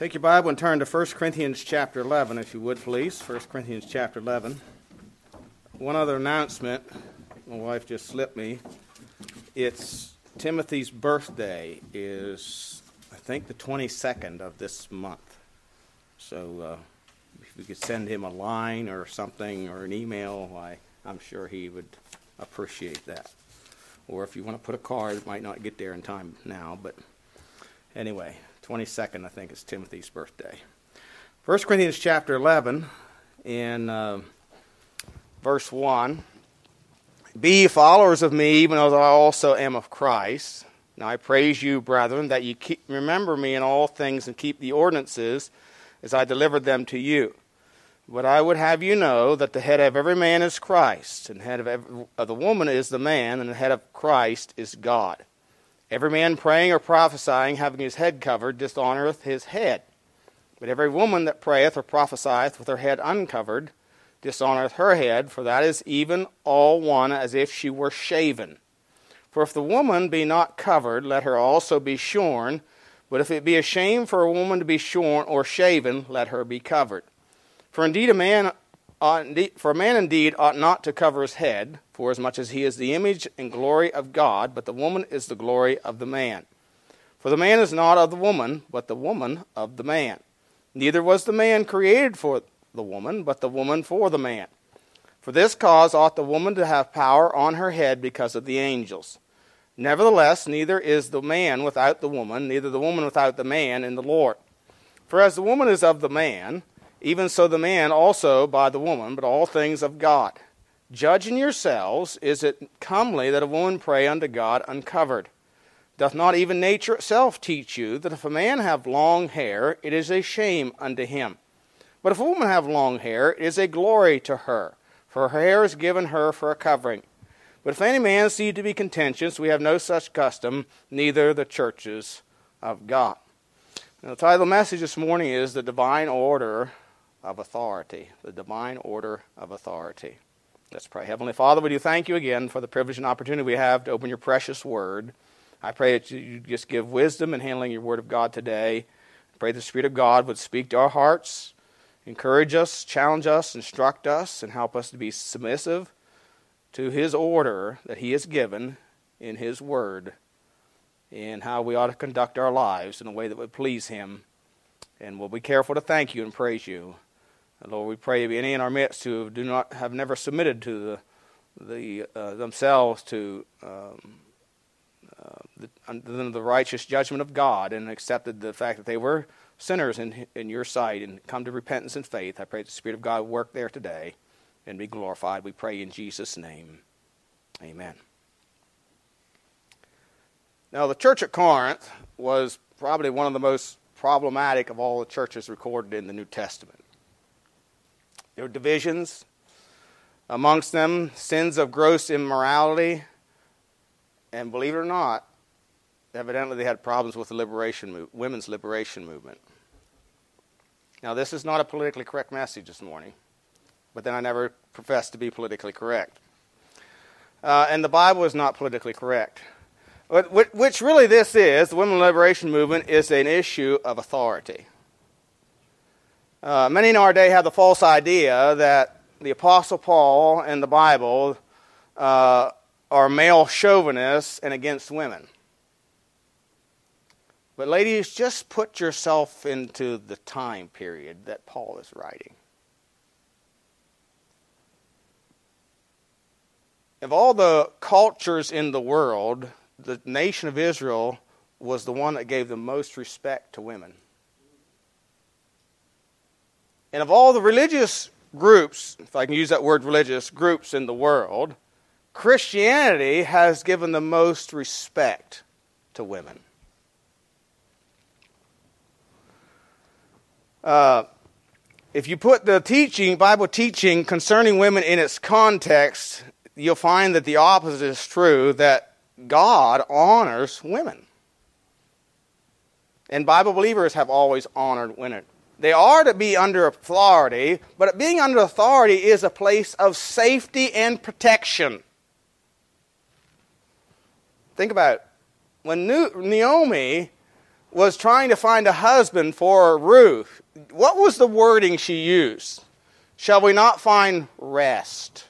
Take your Bible and turn to 1 Corinthians chapter 11, if you would, please. 1 Corinthians chapter 11. One other announcement. My wife just slipped me. It's Timothy's birthday is, I think, the 22nd of this month. So uh, if we could send him a line or something or an email, I, I'm sure he would appreciate that. Or if you want to put a card, it might not get there in time now, but anyway, 22nd, I think, is Timothy's birthday. 1 Corinthians chapter 11, in uh, verse 1 Be followers of me, even as I also am of Christ. Now I praise you, brethren, that you keep, remember me in all things and keep the ordinances as I delivered them to you. But I would have you know that the head of every man is Christ, and the head of, every, of the woman is the man, and the head of Christ is God. Every man praying or prophesying, having his head covered, dishonoreth his head. But every woman that prayeth or prophesieth with her head uncovered, dishonoreth her head, for that is even all one as if she were shaven. For if the woman be not covered, let her also be shorn. But if it be a shame for a woman to be shorn or shaven, let her be covered. For indeed a man for a man indeed ought not to cover his head, for as much as he is the image and glory of God, but the woman is the glory of the man. For the man is not of the woman, but the woman of the man. Neither was the man created for the woman, but the woman for the man. For this cause ought the woman to have power on her head because of the angels. Nevertheless, neither is the man without the woman, neither the woman without the man in the Lord. For as the woman is of the man, even so the man also by the woman, but all things of God. Judging yourselves, is it comely that a woman pray unto God uncovered? Doth not even nature itself teach you that if a man have long hair, it is a shame unto him? But if a woman have long hair, it is a glory to her, for her hair is given her for a covering. But if any man see to be contentious, we have no such custom, neither the churches of God. Now, the title of the message this morning is The Divine Order of authority, the divine order of authority. Let's pray. Heavenly Father, we do thank you again for the privilege and opportunity we have to open your precious word. I pray that you just give wisdom in handling your word of God today. I pray the Spirit of God would speak to our hearts, encourage us, challenge us, instruct us, and help us to be submissive to his order that he has given in his word and how we ought to conduct our lives in a way that would please him. And we'll be careful to thank you and praise you. Lord, we pray any in our midst who do not have never submitted to the, the uh, themselves to um, uh, the, the, righteous judgment of God and accepted the fact that they were sinners in, in your sight and come to repentance and faith. I pray the Spirit of God work there today and be glorified. We pray in Jesus' name. Amen. Now, the church at Corinth was probably one of the most problematic of all the churches recorded in the New Testament. There were divisions amongst them, sins of gross immorality, and believe it or not, evidently they had problems with the liberation women's liberation movement. Now, this is not a politically correct message this morning, but then I never professed to be politically correct. Uh, and the Bible is not politically correct. Which really this is, the women's liberation movement is an issue of authority. Uh, many in our day have the false idea that the Apostle Paul and the Bible uh, are male chauvinists and against women. But, ladies, just put yourself into the time period that Paul is writing. Of all the cultures in the world, the nation of Israel was the one that gave the most respect to women. And of all the religious groups, if I can use that word religious, groups in the world, Christianity has given the most respect to women. Uh, if you put the teaching, Bible teaching concerning women in its context, you'll find that the opposite is true that God honors women. And Bible believers have always honored women. They are to be under authority, but being under authority is a place of safety and protection. Think about it. When Naomi was trying to find a husband for Ruth, what was the wording she used? Shall we not find rest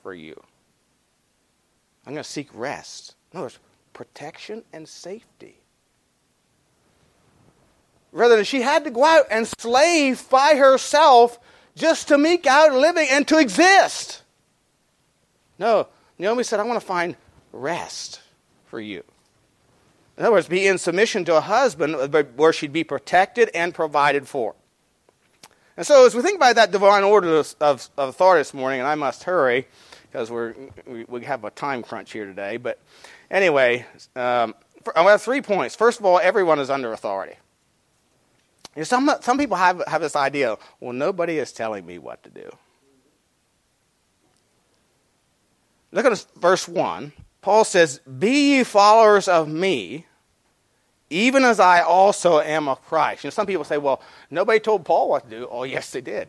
for you? I'm going to seek rest. No, it's protection and safety. Rather than she had to go out and slave by herself just to make out a living and to exist. No, Naomi said, I want to find rest for you. In other words, be in submission to a husband where she'd be protected and provided for. And so, as we think about that divine order of, of, of authority this morning, and I must hurry because we're, we, we have a time crunch here today. But anyway, um, I have three points. First of all, everyone is under authority. You know, some, some people have, have this idea well, nobody is telling me what to do. Look at verse 1. Paul says, Be ye followers of me, even as I also am of Christ. You know, some people say, Well, nobody told Paul what to do. Oh, yes, they did.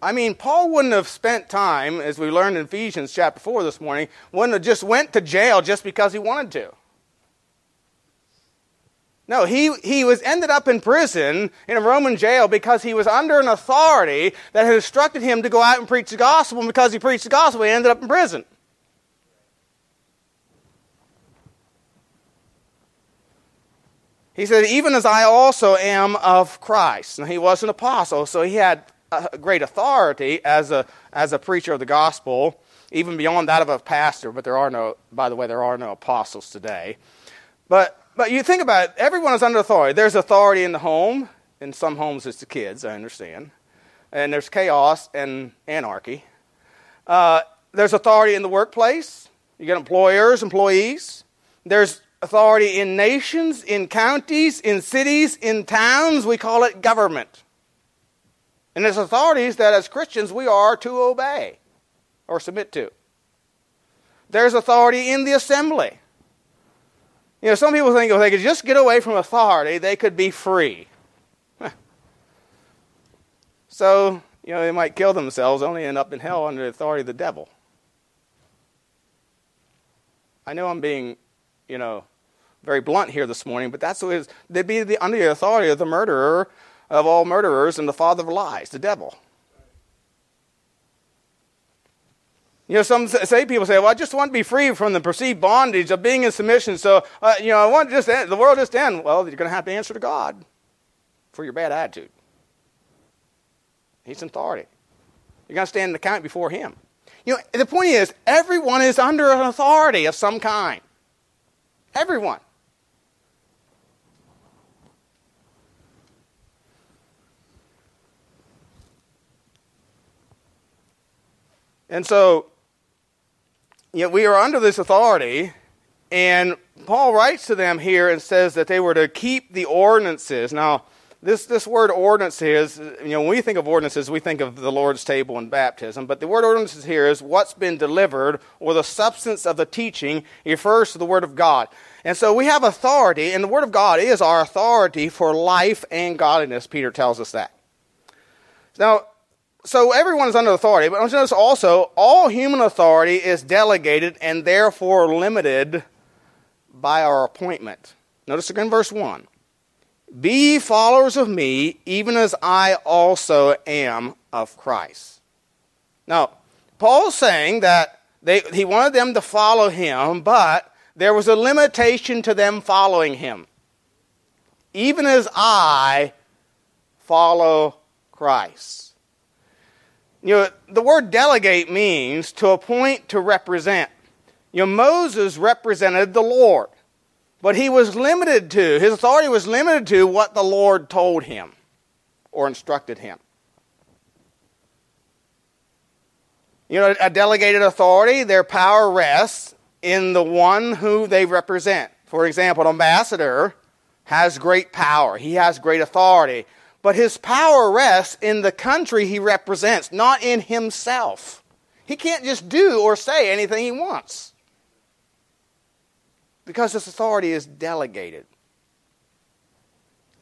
I mean, Paul wouldn't have spent time, as we learned in Ephesians chapter 4 this morning, wouldn't have just went to jail just because he wanted to. No, he, he was ended up in prison in a Roman jail because he was under an authority that had instructed him to go out and preach the gospel, and because he preached the gospel, he ended up in prison. He said, Even as I also am of Christ. Now, he was an apostle, so he had a great authority as a, as a preacher of the gospel, even beyond that of a pastor, but there are no, by the way, there are no apostles today. But but you think about it, everyone is under authority. There's authority in the home. In some homes, it's the kids, I understand. And there's chaos and anarchy. Uh, there's authority in the workplace. You get employers, employees. There's authority in nations, in counties, in cities, in towns. We call it government. And there's authorities that as Christians we are to obey or submit to. There's authority in the assembly. You know, some people think if they could just get away from authority, they could be free. so, you know, they might kill themselves, only end up in hell under the authority of the devil. I know I'm being, you know, very blunt here this morning, but that's what it is. They'd be the, under the authority of the murderer of all murderers and the father of lies, the devil. You know, some say people say, "Well, I just want to be free from the perceived bondage of being in submission." So, uh, you know, I want just end, the world just end. Well, you're going to have to answer to God for your bad attitude. He's authority. You're going to stand in account before Him. You know, the point is, everyone is under an authority of some kind. Everyone. And so, Yet we are under this authority, and Paul writes to them here and says that they were to keep the ordinances. Now, this, this word ordinances, you know, when we think of ordinances, we think of the Lord's table and baptism, but the word ordinances here is what's been delivered or the substance of the teaching refers to the Word of God. And so we have authority, and the Word of God is our authority for life and godliness, Peter tells us that. Now, so everyone is under authority, but notice also all human authority is delegated and therefore limited by our appointment. Notice again verse 1. Be followers of me, even as I also am of Christ. Now, Paul's saying that they, he wanted them to follow him, but there was a limitation to them following him. Even as I follow Christ. You know, the word delegate means to appoint, to represent. You know, Moses represented the Lord, but he was limited to, his authority was limited to what the Lord told him or instructed him. You know, a delegated authority, their power rests in the one who they represent. For example, an ambassador has great power, he has great authority but his power rests in the country he represents, not in himself. He can't just do or say anything he wants because his authority is delegated.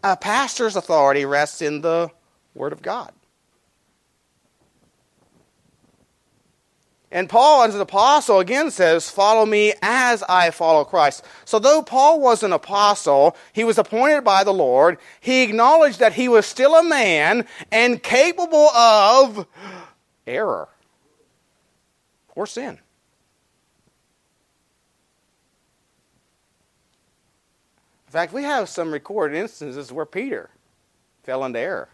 A pastor's authority rests in the Word of God. And Paul, as an apostle, again says, Follow me as I follow Christ. So, though Paul was an apostle, he was appointed by the Lord. He acknowledged that he was still a man and capable of error or sin. In fact, we have some recorded instances where Peter fell into error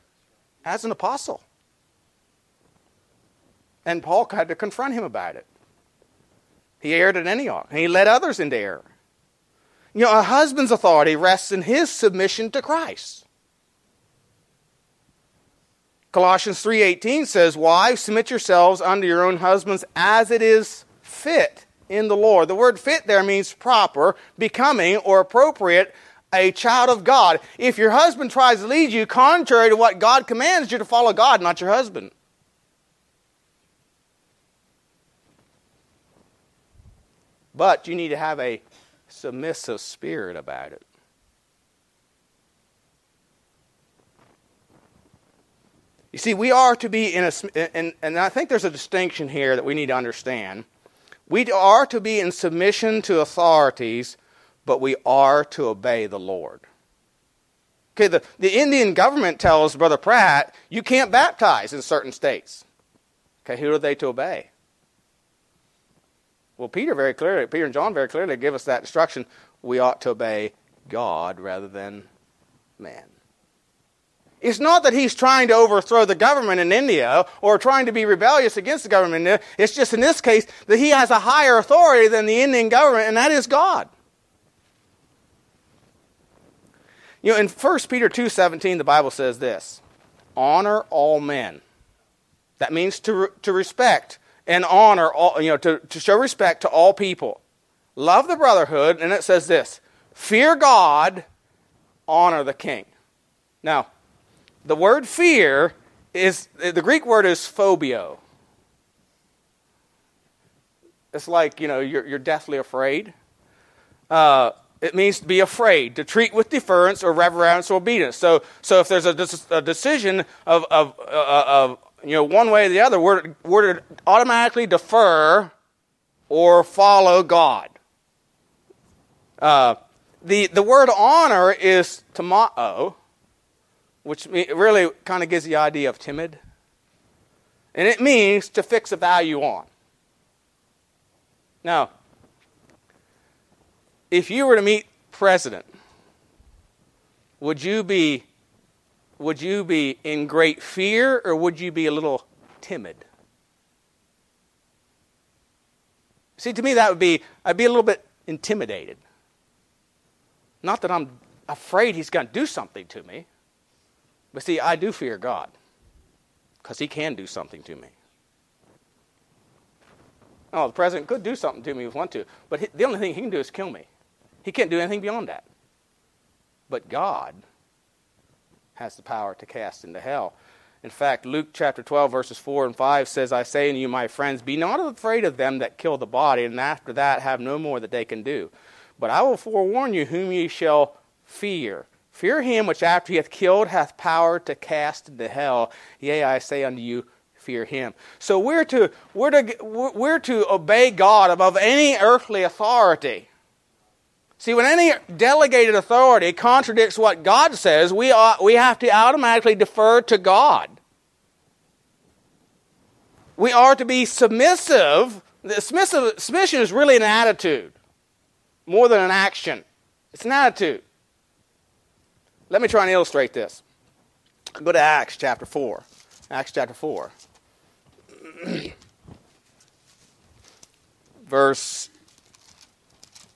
as an apostle. And Paul had to confront him about it. He erred at Antioch, and he led others into error. You know, a husband's authority rests in his submission to Christ. Colossians 3:18 says, "Wives, submit yourselves unto your own husbands as it is fit in the Lord." The word fit there means proper, becoming, or appropriate, a child of God. If your husband tries to lead you contrary to what God commands you're to follow God, not your husband. But you need to have a submissive spirit about it. You see, we are to be in a, and, and I think there's a distinction here that we need to understand. We are to be in submission to authorities, but we are to obey the Lord. Okay, the, the Indian government tells Brother Pratt, you can't baptize in certain states. Okay, who are they to obey? Well, Peter very clearly, Peter and John very clearly give us that instruction. We ought to obey God rather than man. It's not that he's trying to overthrow the government in India or trying to be rebellious against the government. It's just in this case that he has a higher authority than the Indian government, and that is God. You know, in 1 Peter 2.17, the Bible says this, honor all men. That means to, to respect and honor all, you know, to, to show respect to all people. Love the brotherhood, and it says this fear God, honor the king. Now, the word fear is the Greek word is phobeo. It's like, you know, you're, you're deathly afraid. Uh, it means to be afraid, to treat with deference or reverence or obedience. So, so if there's a, a decision of, of, uh, of you know, one way or the other, we're, we're to automatically defer or follow God. Uh, the, the word honor is tamao, which really kind of gives the idea of timid. And it means to fix a value on. Now, if you were to meet president, would you be would you be in great fear or would you be a little timid? See, to me, that would be, I'd be a little bit intimidated. Not that I'm afraid he's going to do something to me, but see, I do fear God because he can do something to me. Oh, the president could do something to me if he wants to, but the only thing he can do is kill me. He can't do anything beyond that. But God has the power to cast into hell. In fact, Luke chapter 12, verses 4 and 5 says, I say unto you, my friends, be not afraid of them that kill the body, and after that have no more that they can do. But I will forewarn you whom ye shall fear. Fear him which after he hath killed hath power to cast into hell. Yea, I say unto you, fear him. So we're to, we're to, we're to obey God above any earthly authority. See, when any delegated authority contradicts what God says, we, ought, we have to automatically defer to God. We are to be submissive. The submissive, submission is really an attitude more than an action. It's an attitude. Let me try and illustrate this. Go to Acts chapter 4. Acts chapter 4. Verse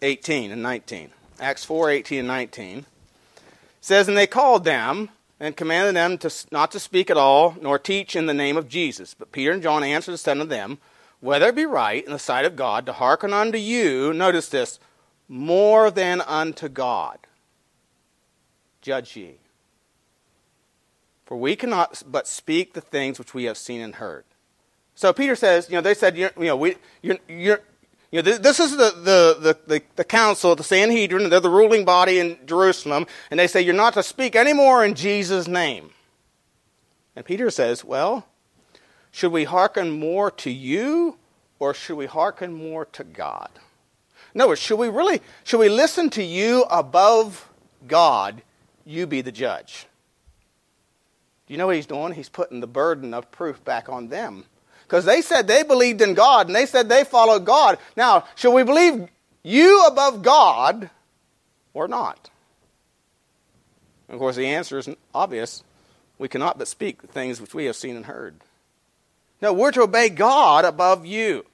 18 and 19. Acts 4 18 and 19 says, And they called them and commanded them to, not to speak at all, nor teach in the name of Jesus. But Peter and John answered and said unto them, Whether it be right in the sight of God to hearken unto you, notice this, more than unto God. Judge ye. For we cannot but speak the things which we have seen and heard. So Peter says, you know, they said, you know, we, you're, you're, you know, this is the, the, the, the, council, the Sanhedrin, they're the ruling body in Jerusalem, and they say you're not to speak anymore in Jesus' name. And Peter says, Well, should we hearken more to you or should we hearken more to God? In other words, should we really should we listen to you above God? You be the judge. Do you know what he's doing? He's putting the burden of proof back on them. Because they said they believed in God and they said they followed God. Now, should we believe you above God or not? Of course, the answer is obvious. We cannot but speak the things which we have seen and heard. No, we're to obey God above you.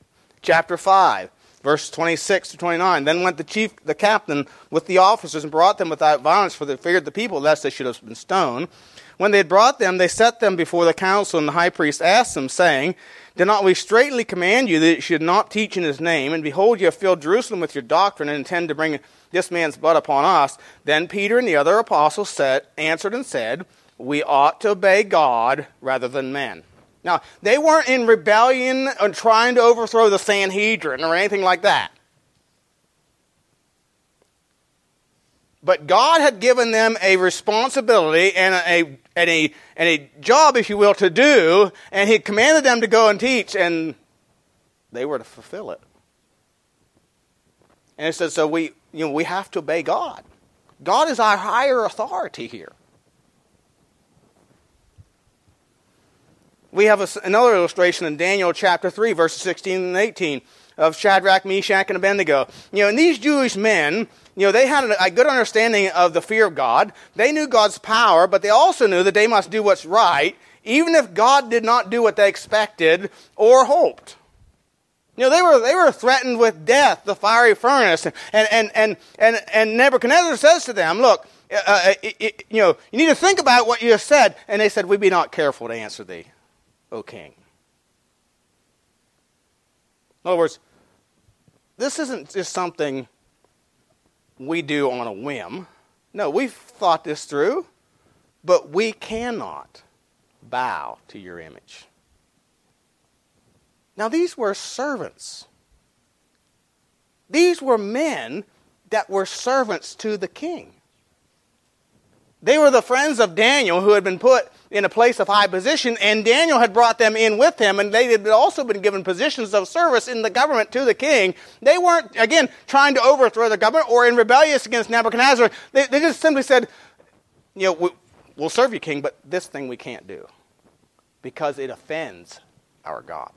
Chapter 5, verse 26 to 29. Then went the chief, the captain, with the officers and brought them without violence, for they feared the people, lest they should have been stoned. When they had brought them, they set them before the council, and the high priest asked them, saying, Did not we straightly command you that you should not teach in his name? And behold, you have filled Jerusalem with your doctrine, and intend to bring this man's blood upon us. Then Peter and the other apostles said, answered and said, We ought to obey God rather than men. Now, they weren't in rebellion and trying to overthrow the Sanhedrin or anything like that. But God had given them a responsibility and a, and a, and a job, if you will, to do, and He commanded them to go and teach, and they were to fulfill it. And it says, so we, you know, we have to obey God. God is our higher authority here. We have a, another illustration in Daniel chapter 3, verses 16 and 18 of Shadrach, Meshach, and Abednego. You know, and these Jewish men, you know, they had a good understanding of the fear of God. They knew God's power, but they also knew that they must do what's right, even if God did not do what they expected or hoped. You know, they were, they were threatened with death, the fiery furnace. And, and, and, and, and Nebuchadnezzar says to them, look, uh, uh it, it, you know, you need to think about what you have said. And they said, we be not careful to answer thee, O king. In other words, this isn't just something we do on a whim. No, we've thought this through, but we cannot bow to your image. Now, these were servants. These were men that were servants to the king. They were the friends of Daniel who had been put in a place of high position, and Daniel had brought them in with him, and they had also been given positions of service in the government to the king. They weren't, again, trying to overthrow the government or in rebellious against Nebuchadnezzar. They, they just simply said, you know, we, we'll serve you, king, but this thing we can't do because it offends our God.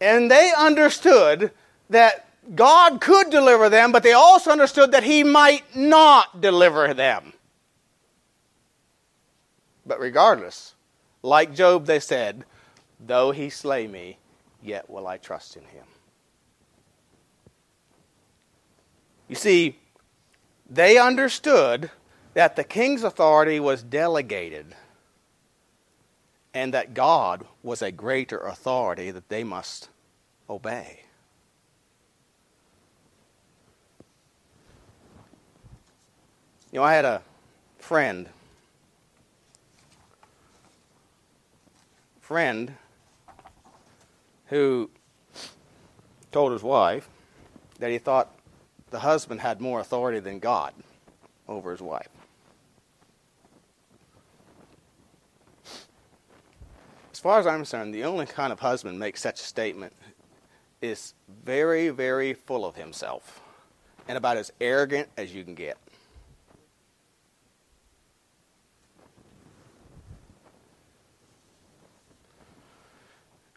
And they understood that God could deliver them, but they also understood that He might not deliver them. But regardless, like Job, they said, Though He slay me, yet will I trust in Him. You see, they understood that the king's authority was delegated and that God was a greater authority that they must obey. You know, I had a friend, friend who told his wife that he thought the husband had more authority than God over his wife. As far as I'm concerned, the only kind of husband makes such a statement is very, very full of himself and about as arrogant as you can get.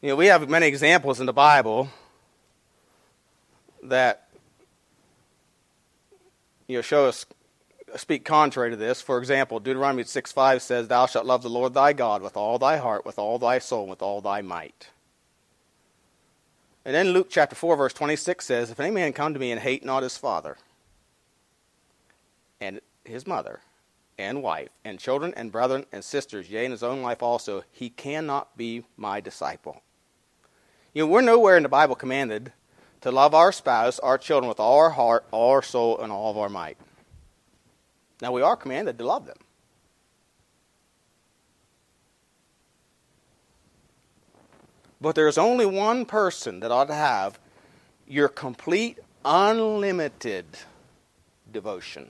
You know, we have many examples in the Bible that you know show us speak contrary to this. For example, Deuteronomy 6 5 says, Thou shalt love the Lord thy God with all thy heart, with all thy soul, with all thy might. And then Luke chapter 4, verse 26 says, If any man come to me and hate not his father, and his mother, and wife, and children, and brethren, and sisters, yea, and his own life also, he cannot be my disciple. You know, we're nowhere in the Bible commanded to love our spouse, our children, with all our heart, all our soul, and all of our might. Now, we are commanded to love them. But there's only one person that ought to have your complete, unlimited devotion,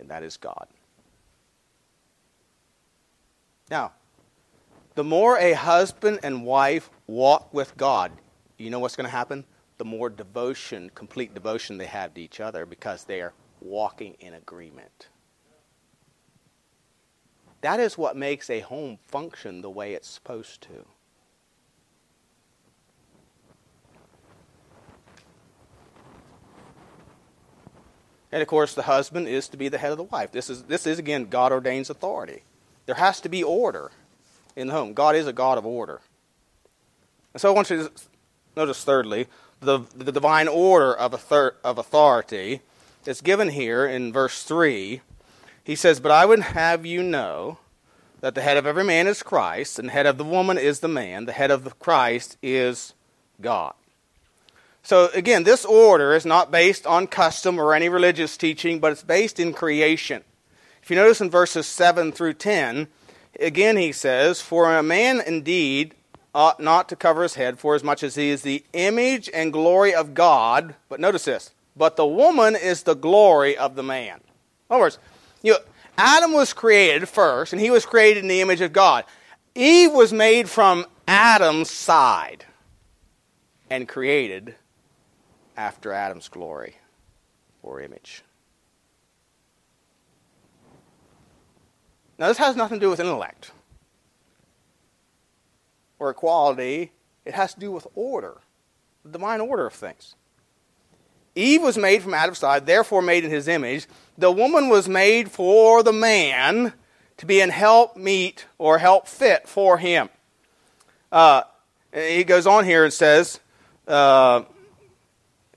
and that is God. Now, The more a husband and wife walk with God, you know what's going to happen? The more devotion, complete devotion they have to each other because they are walking in agreement. That is what makes a home function the way it's supposed to. And of course, the husband is to be the head of the wife. This is, this is again, God ordains authority. There has to be order in the home. God is a God of order. And so I want you to notice, thirdly, the, the divine order of, thir- of authority is given here in verse 3 he says, But I would have you know that the head of every man is Christ, and the head of the woman is the man. The head of the Christ is God. So again, this order is not based on custom or any religious teaching, but it's based in creation. If you notice in verses 7 through 10, again he says, For a man indeed ought not to cover his head, for as much as he is the image and glory of God. But notice this, but the woman is the glory of the man. In other words, you know, Adam was created first, and he was created in the image of God. Eve was made from Adam's side and created after Adam's glory or image. Now, this has nothing to do with intellect or equality, it has to do with order, the divine order of things. Eve was made from Adam's side, therefore made in his image. The woman was made for the man to be an help meet or help fit for him. Uh, he goes on here and says, uh,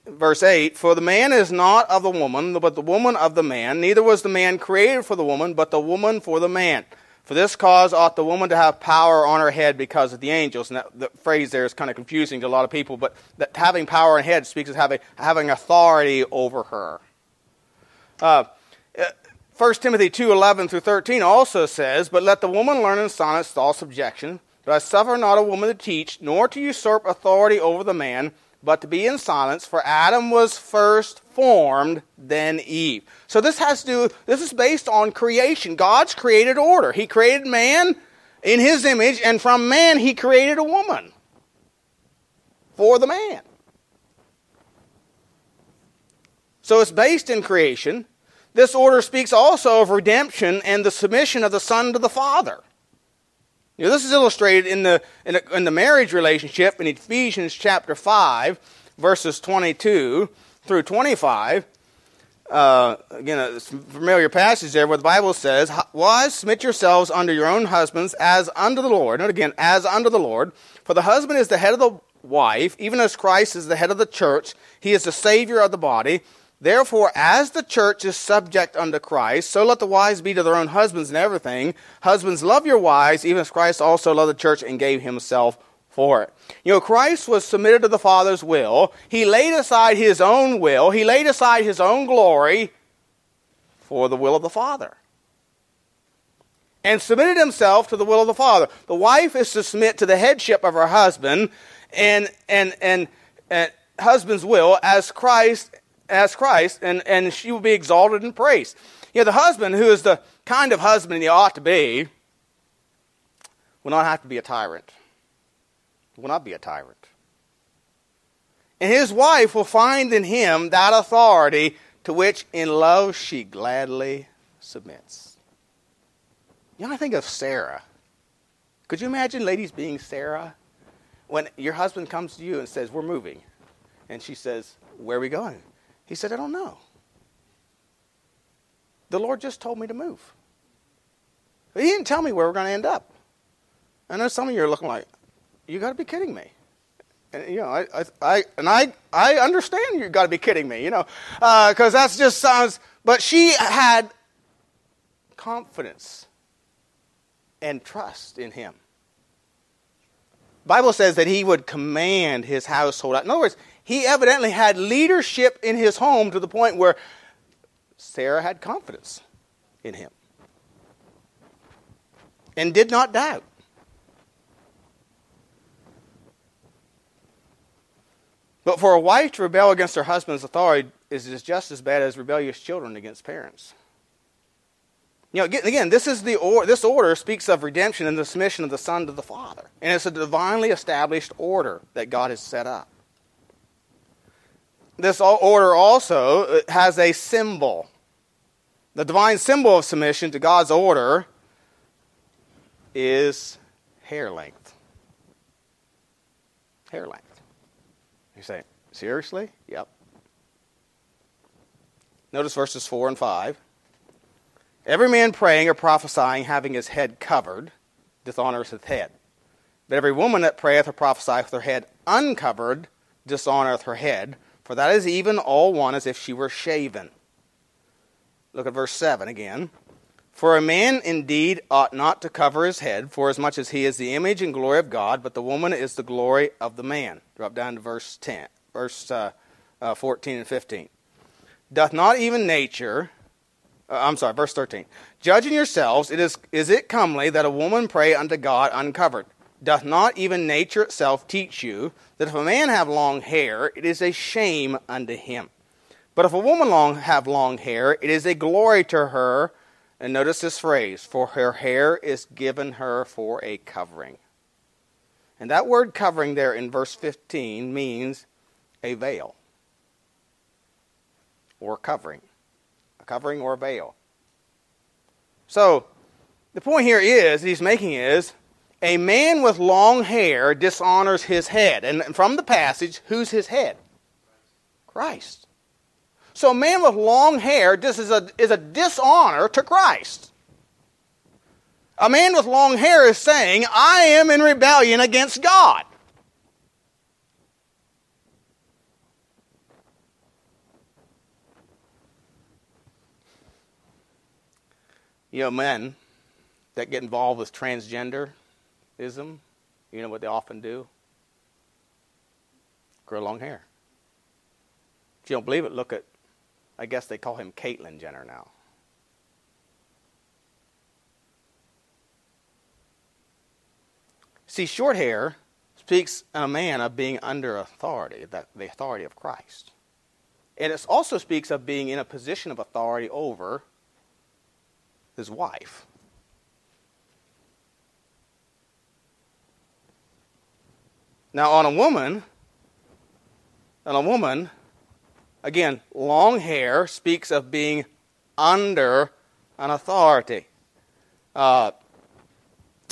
verse 8 For the man is not of the woman, but the woman of the man. Neither was the man created for the woman, but the woman for the man. For this cause ought the woman to have power on her head because of the angels. And that, the phrase there is kind of confusing to a lot of people, but that having power on head speaks of having, having authority over her. Uh, 1 uh, Timothy 2 11 through 13 also says, But let the woman learn in silence all subjection. But I suffer not a woman to teach, nor to usurp authority over the man but to be in silence, for Adam was first formed, then Eve. So this has to do, this is based on creation. God's created order. He created man in his image, and from man he created a woman for the man. So it's based in creation. This order speaks also of redemption and the submission of the Son to the Father. You know, this is illustrated in the, in the, in the marriage relationship in Ephesians chapter 5, verses 22 through 25. Uh, again, a familiar passage there where the Bible says, Wives, submit yourselves under your own husbands as under the Lord. And again, as under the Lord. For the husband is the head of the wife, even as Christ is the head of the church. He is the Savior of the body. Therefore, as the church is subject unto Christ, so let the wives be to their own husbands in everything. Husbands, love your wives, even as Christ also loved the church and gave himself for it. You know, Christ was submitted to the Father's will. He laid aside his own will, he laid aside his own glory for the will of the Father. And submitted himself to the will of the Father. The wife is to submit to the headship of her husband and, and, and, and husband's will as Christ as Christ, and, and she will be exalted and praised. You know, the husband, who is the kind of husband he ought to be, will not have to be a tyrant. Will not be a tyrant. And his wife will find in him that authority to which in love she gladly submits. You know, I think of Sarah. Could you imagine ladies being Sarah? When your husband comes to you and says, We're moving. And she says, Where are we going? He said, I don't know. The Lord just told me to move. He didn't tell me where we're going to end up. I know some of you are looking like, you got to be kidding me. And, you know, I, I, I, and I, I understand you got to be kidding me, you know, because uh, that just sounds, but she had confidence and trust in him. Bible says that he would command his household. In other words, he evidently had leadership in his home to the point where Sarah had confidence in him and did not doubt. But for a wife to rebel against her husband's authority is just as bad as rebellious children against parents. You know, again, this is the or, this order speaks of redemption and the submission of the Son to the Father, and it's a divinely established order that God has set up. This order also uh, has a symbol. The divine symbol of submission to God's order is hair length. Hair length. You say, seriously? Yep. Notice verses 4 and 5. Every man praying or prophesying, having his head covered, dishonors his head. But every woman that prayeth or prophesieth with her head uncovered, dishonoreth her head, for that is even all one as if she were shaven. Look at verse 7 again. For a man indeed ought not to cover his head, forasmuch as he is the image and glory of God, but the woman is the glory of the man. Drop down to verse 10, verse uh, uh, 14 and 15. Doth not even nature uh, I'm sorry, verse 13. Judging yourselves, it is, is it comely that a woman pray unto God uncovered? Doth not even nature itself teach you that if a man have long hair, it is a shame unto him? But if a woman long have long hair, it is a glory to her. And notice this phrase, for her hair is given her for a covering. And that word covering there in verse 15 means a veil or covering A covering or a veil. So, the point here is, he's making is, a man with long hair dishonors his head. And from the passage, who's his head? Christ. So a man with long hair this is a, is a dishonor to Christ. A man with long hair is saying, I am in rebellion against God. You know, men that get involved with transgenderism, you know what they often do? Grow long hair. If you don't believe it, look at, I guess they call him Caitlyn Jenner now. See, short hair speaks a man of being under authority, the authority of Christ. And it also speaks of being in a position of authority over his wife. Now, on a woman, on a woman, again, long hair speaks of being under an authority. Uh,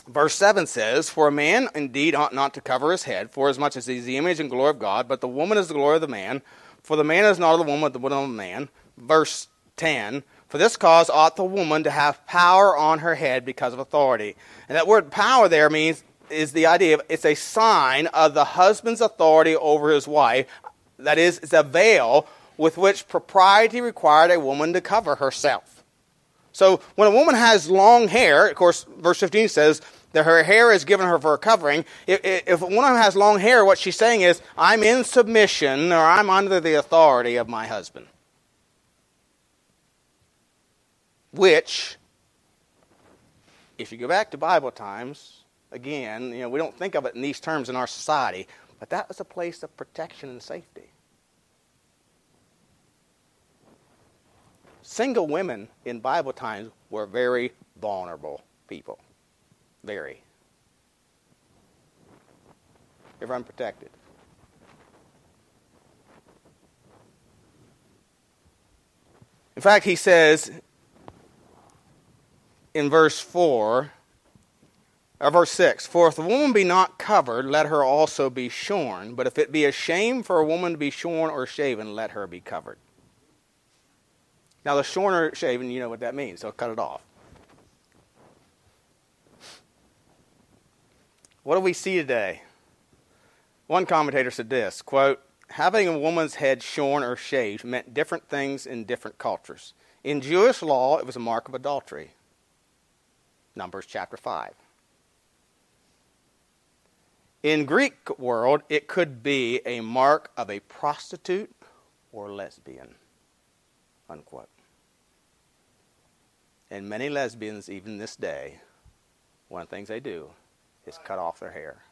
verse 7 says, For a man indeed ought not to cover his head, for as much as he is the image and glory of God, but the woman is the glory of the man. For the man is not of the woman, but the woman of the man. Verse 10 for this cause ought the woman to have power on her head because of authority. And that word power there means is the idea of it's a sign of the husband's authority over his wife. That is, it's a veil with which propriety required a woman to cover herself. So when a woman has long hair, of course, verse 15 says that her hair is given her for a covering. If, if a woman has long hair, what she's saying is, I'm in submission or I'm under the authority of my husband. which, if you go back to Bible times, again, you know, we don't think of it in these terms in our society, but that was a place of protection and safety. Single women in Bible times were very vulnerable people. Very. They were unprotected. In fact, he says in verse 4, or verse 6 For if the woman be not covered, let her also be shorn. But if it be a shame for a woman to be shorn or shaven, let her be covered. Now, the shorn or shaven, you know what that means, so cut it off. What do we see today? One commentator said this quote, Having a woman's head shorn or shaved meant different things in different cultures. In Jewish law, it was a mark of adultery. Numbers chapter 5. In Greek world, it could be a mark of a prostitute or lesbian. Unquote. And many lesbians, even this day, one of the things they do is cut off their hair.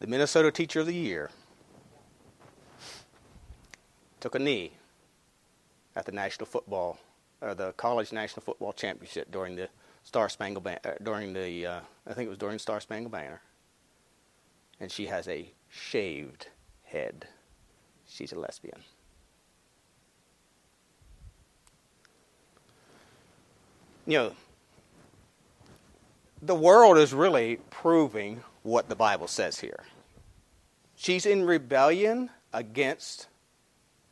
The Minnesota Teacher of the Year took a knee at the national football or the college national football championship during the Star Spangled Ban- uh, during the uh, I think it was during Star Spangled Banner. And she has a shaved head. She's a lesbian. You know, the world is really proving what the Bible says here. She's in rebellion against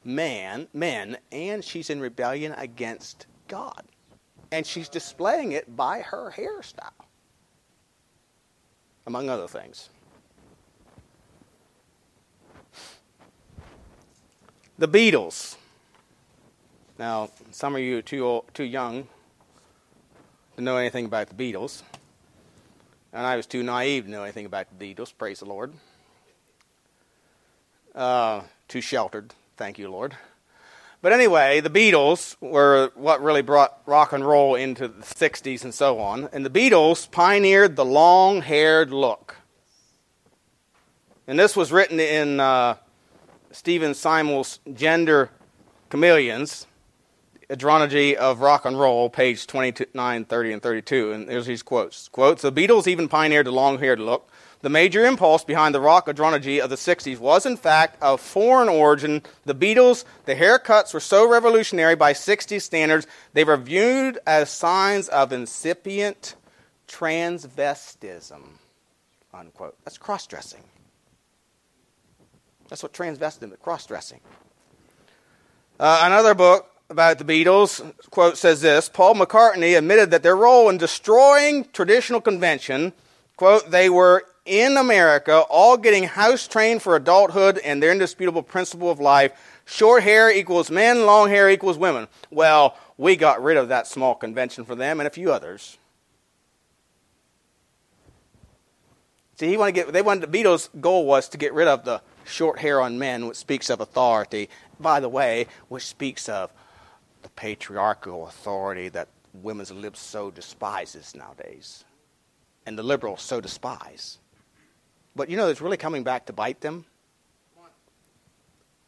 man, men, and she's in rebellion against God. And she's displaying it by her hairstyle, among other things. The Beatles. Now, some of you are too, old, too young to know anything about the Beatles. And I was too naive to know anything about the Beatles, praise the Lord. Uh, too sheltered, thank you, Lord. But anyway, the Beatles were what really brought rock and roll into the 60s and so on. And the Beatles pioneered the long haired look. And this was written in uh, Stephen Simels' Gender Chameleons, Androgyny of Rock and Roll, page 29, 30, and 32. And there's these quotes. Quotes, the Beatles even pioneered the long-haired look. The major impulse behind the rock androgyny of the 60s was, in fact, of foreign origin. The Beatles, the haircuts were so revolutionary by 60s standards, they were viewed as signs of incipient transvestism. Unquote. That's cross-dressing. That's what transvestism, cross-dressing. Uh, another book about the Beatles, quote, says this Paul McCartney admitted that their role in destroying traditional convention, quote, they were in America all getting house trained for adulthood and their indisputable principle of life short hair equals men, long hair equals women. Well, we got rid of that small convention for them and a few others. See, he wanted to get, they wanted the Beatles' goal was to get rid of the short hair on men, which speaks of authority. By the way, which speaks of the patriarchal authority that women's lips so despises nowadays, and the liberals so despise. But you know, it's really coming back to bite them.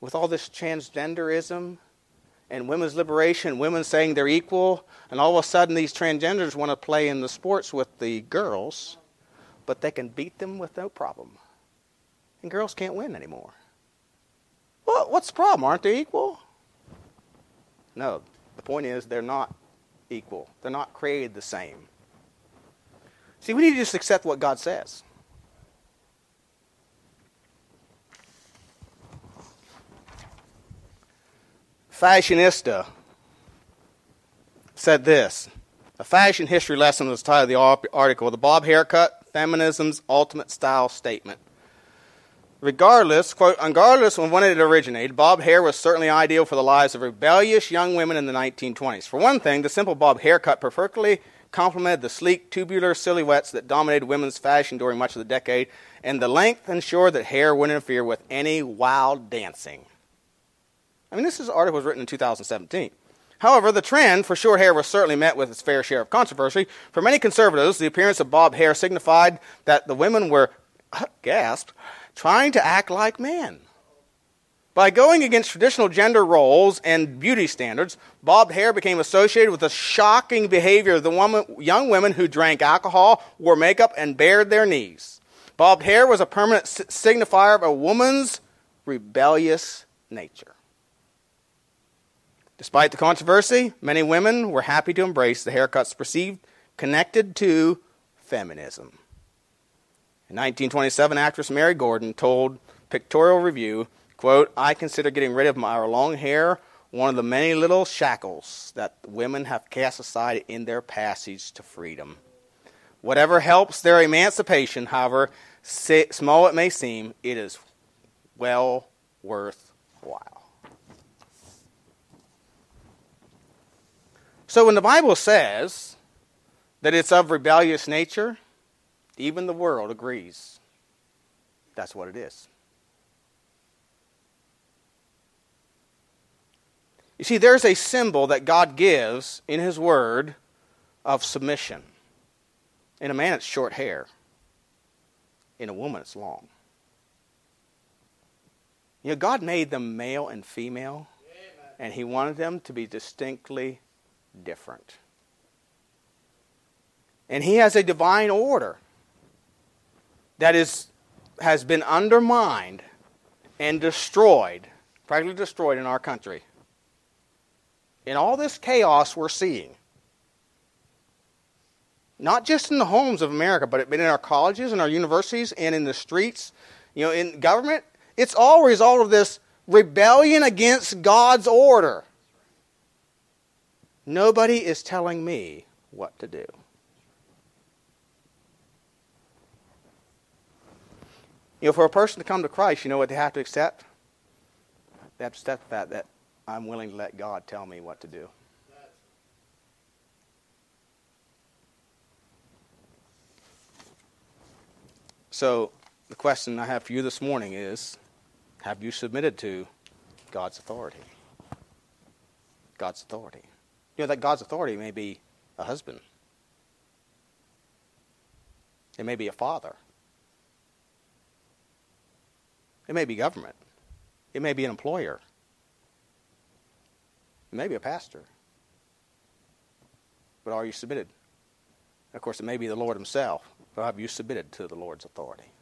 With all this transgenderism and women's liberation, women saying they're equal, and all of a sudden these transgenders want to play in the sports with the girls, but they can beat them with no problem. And girls can't win anymore. Well, what's the problem? Aren't they equal? No, the point is they're not equal. They're not created the same. See, we need to just accept what God says. Fashionista said this. A fashion history lesson was titled the article, The Bob Haircut, Feminism's Ultimate Style Statement. Regardless, quote, regardless of when it originated, bob hair was certainly ideal for the lives of rebellious young women in the 1920s. For one thing, the simple bob haircut perfectly complemented the sleek, tubular silhouettes that dominated women's fashion during much of the decade, and the length ensured that hair wouldn't interfere with any wild dancing. I mean, this is, article was written in 2017. However, the trend for short hair was certainly met with its fair share of controversy. For many conservatives, the appearance of bob hair signified that the women were, uh, gasped, trying to act like men. By going against traditional gender roles and beauty standards, bobbed hair became associated with the shocking behavior of the woman, young women who drank alcohol, wore makeup, and bared their knees. Bobbed hair was a permanent signifier of a woman's rebellious nature. Despite the controversy, many women were happy to embrace the haircuts perceived connected to feminism. In 1927, actress Mary Garden told Pictorial Review, quote, I consider getting rid of my long hair one of the many little shackles that women have cast aside in their passage to freedom. Whatever helps their emancipation, however small it may seem, it is well worthwhile. So when the Bible says that it's of rebellious nature, even the world agrees that's what it is. You see, there's a symbol that God gives in His Word of submission. In a man, it's short hair. In a woman, it's long. You know, God made them male and female. And he wanted them to be distinctly different. And he has a divine order that is, has been undermined and destroyed, practically destroyed in our country. In all this chaos we're seeing, not just in the homes of America, but in our colleges and our universities and in the streets, you know, in government, it's all result of this rebellion against God's order. Nobody is telling me what to do. You know, for a person to come to Christ, you know what they have to accept? They have to accept the fact that I'm willing to let God tell me what to do. So, the question I have for you this morning is Have you submitted to God's authority? God's authority. You know, that God's authority may be a husband, it may be a father, it may be government, it may be an employer, it may be a pastor. But are you submitted? Of course, it may be the Lord Himself, but have you submitted to the Lord's authority?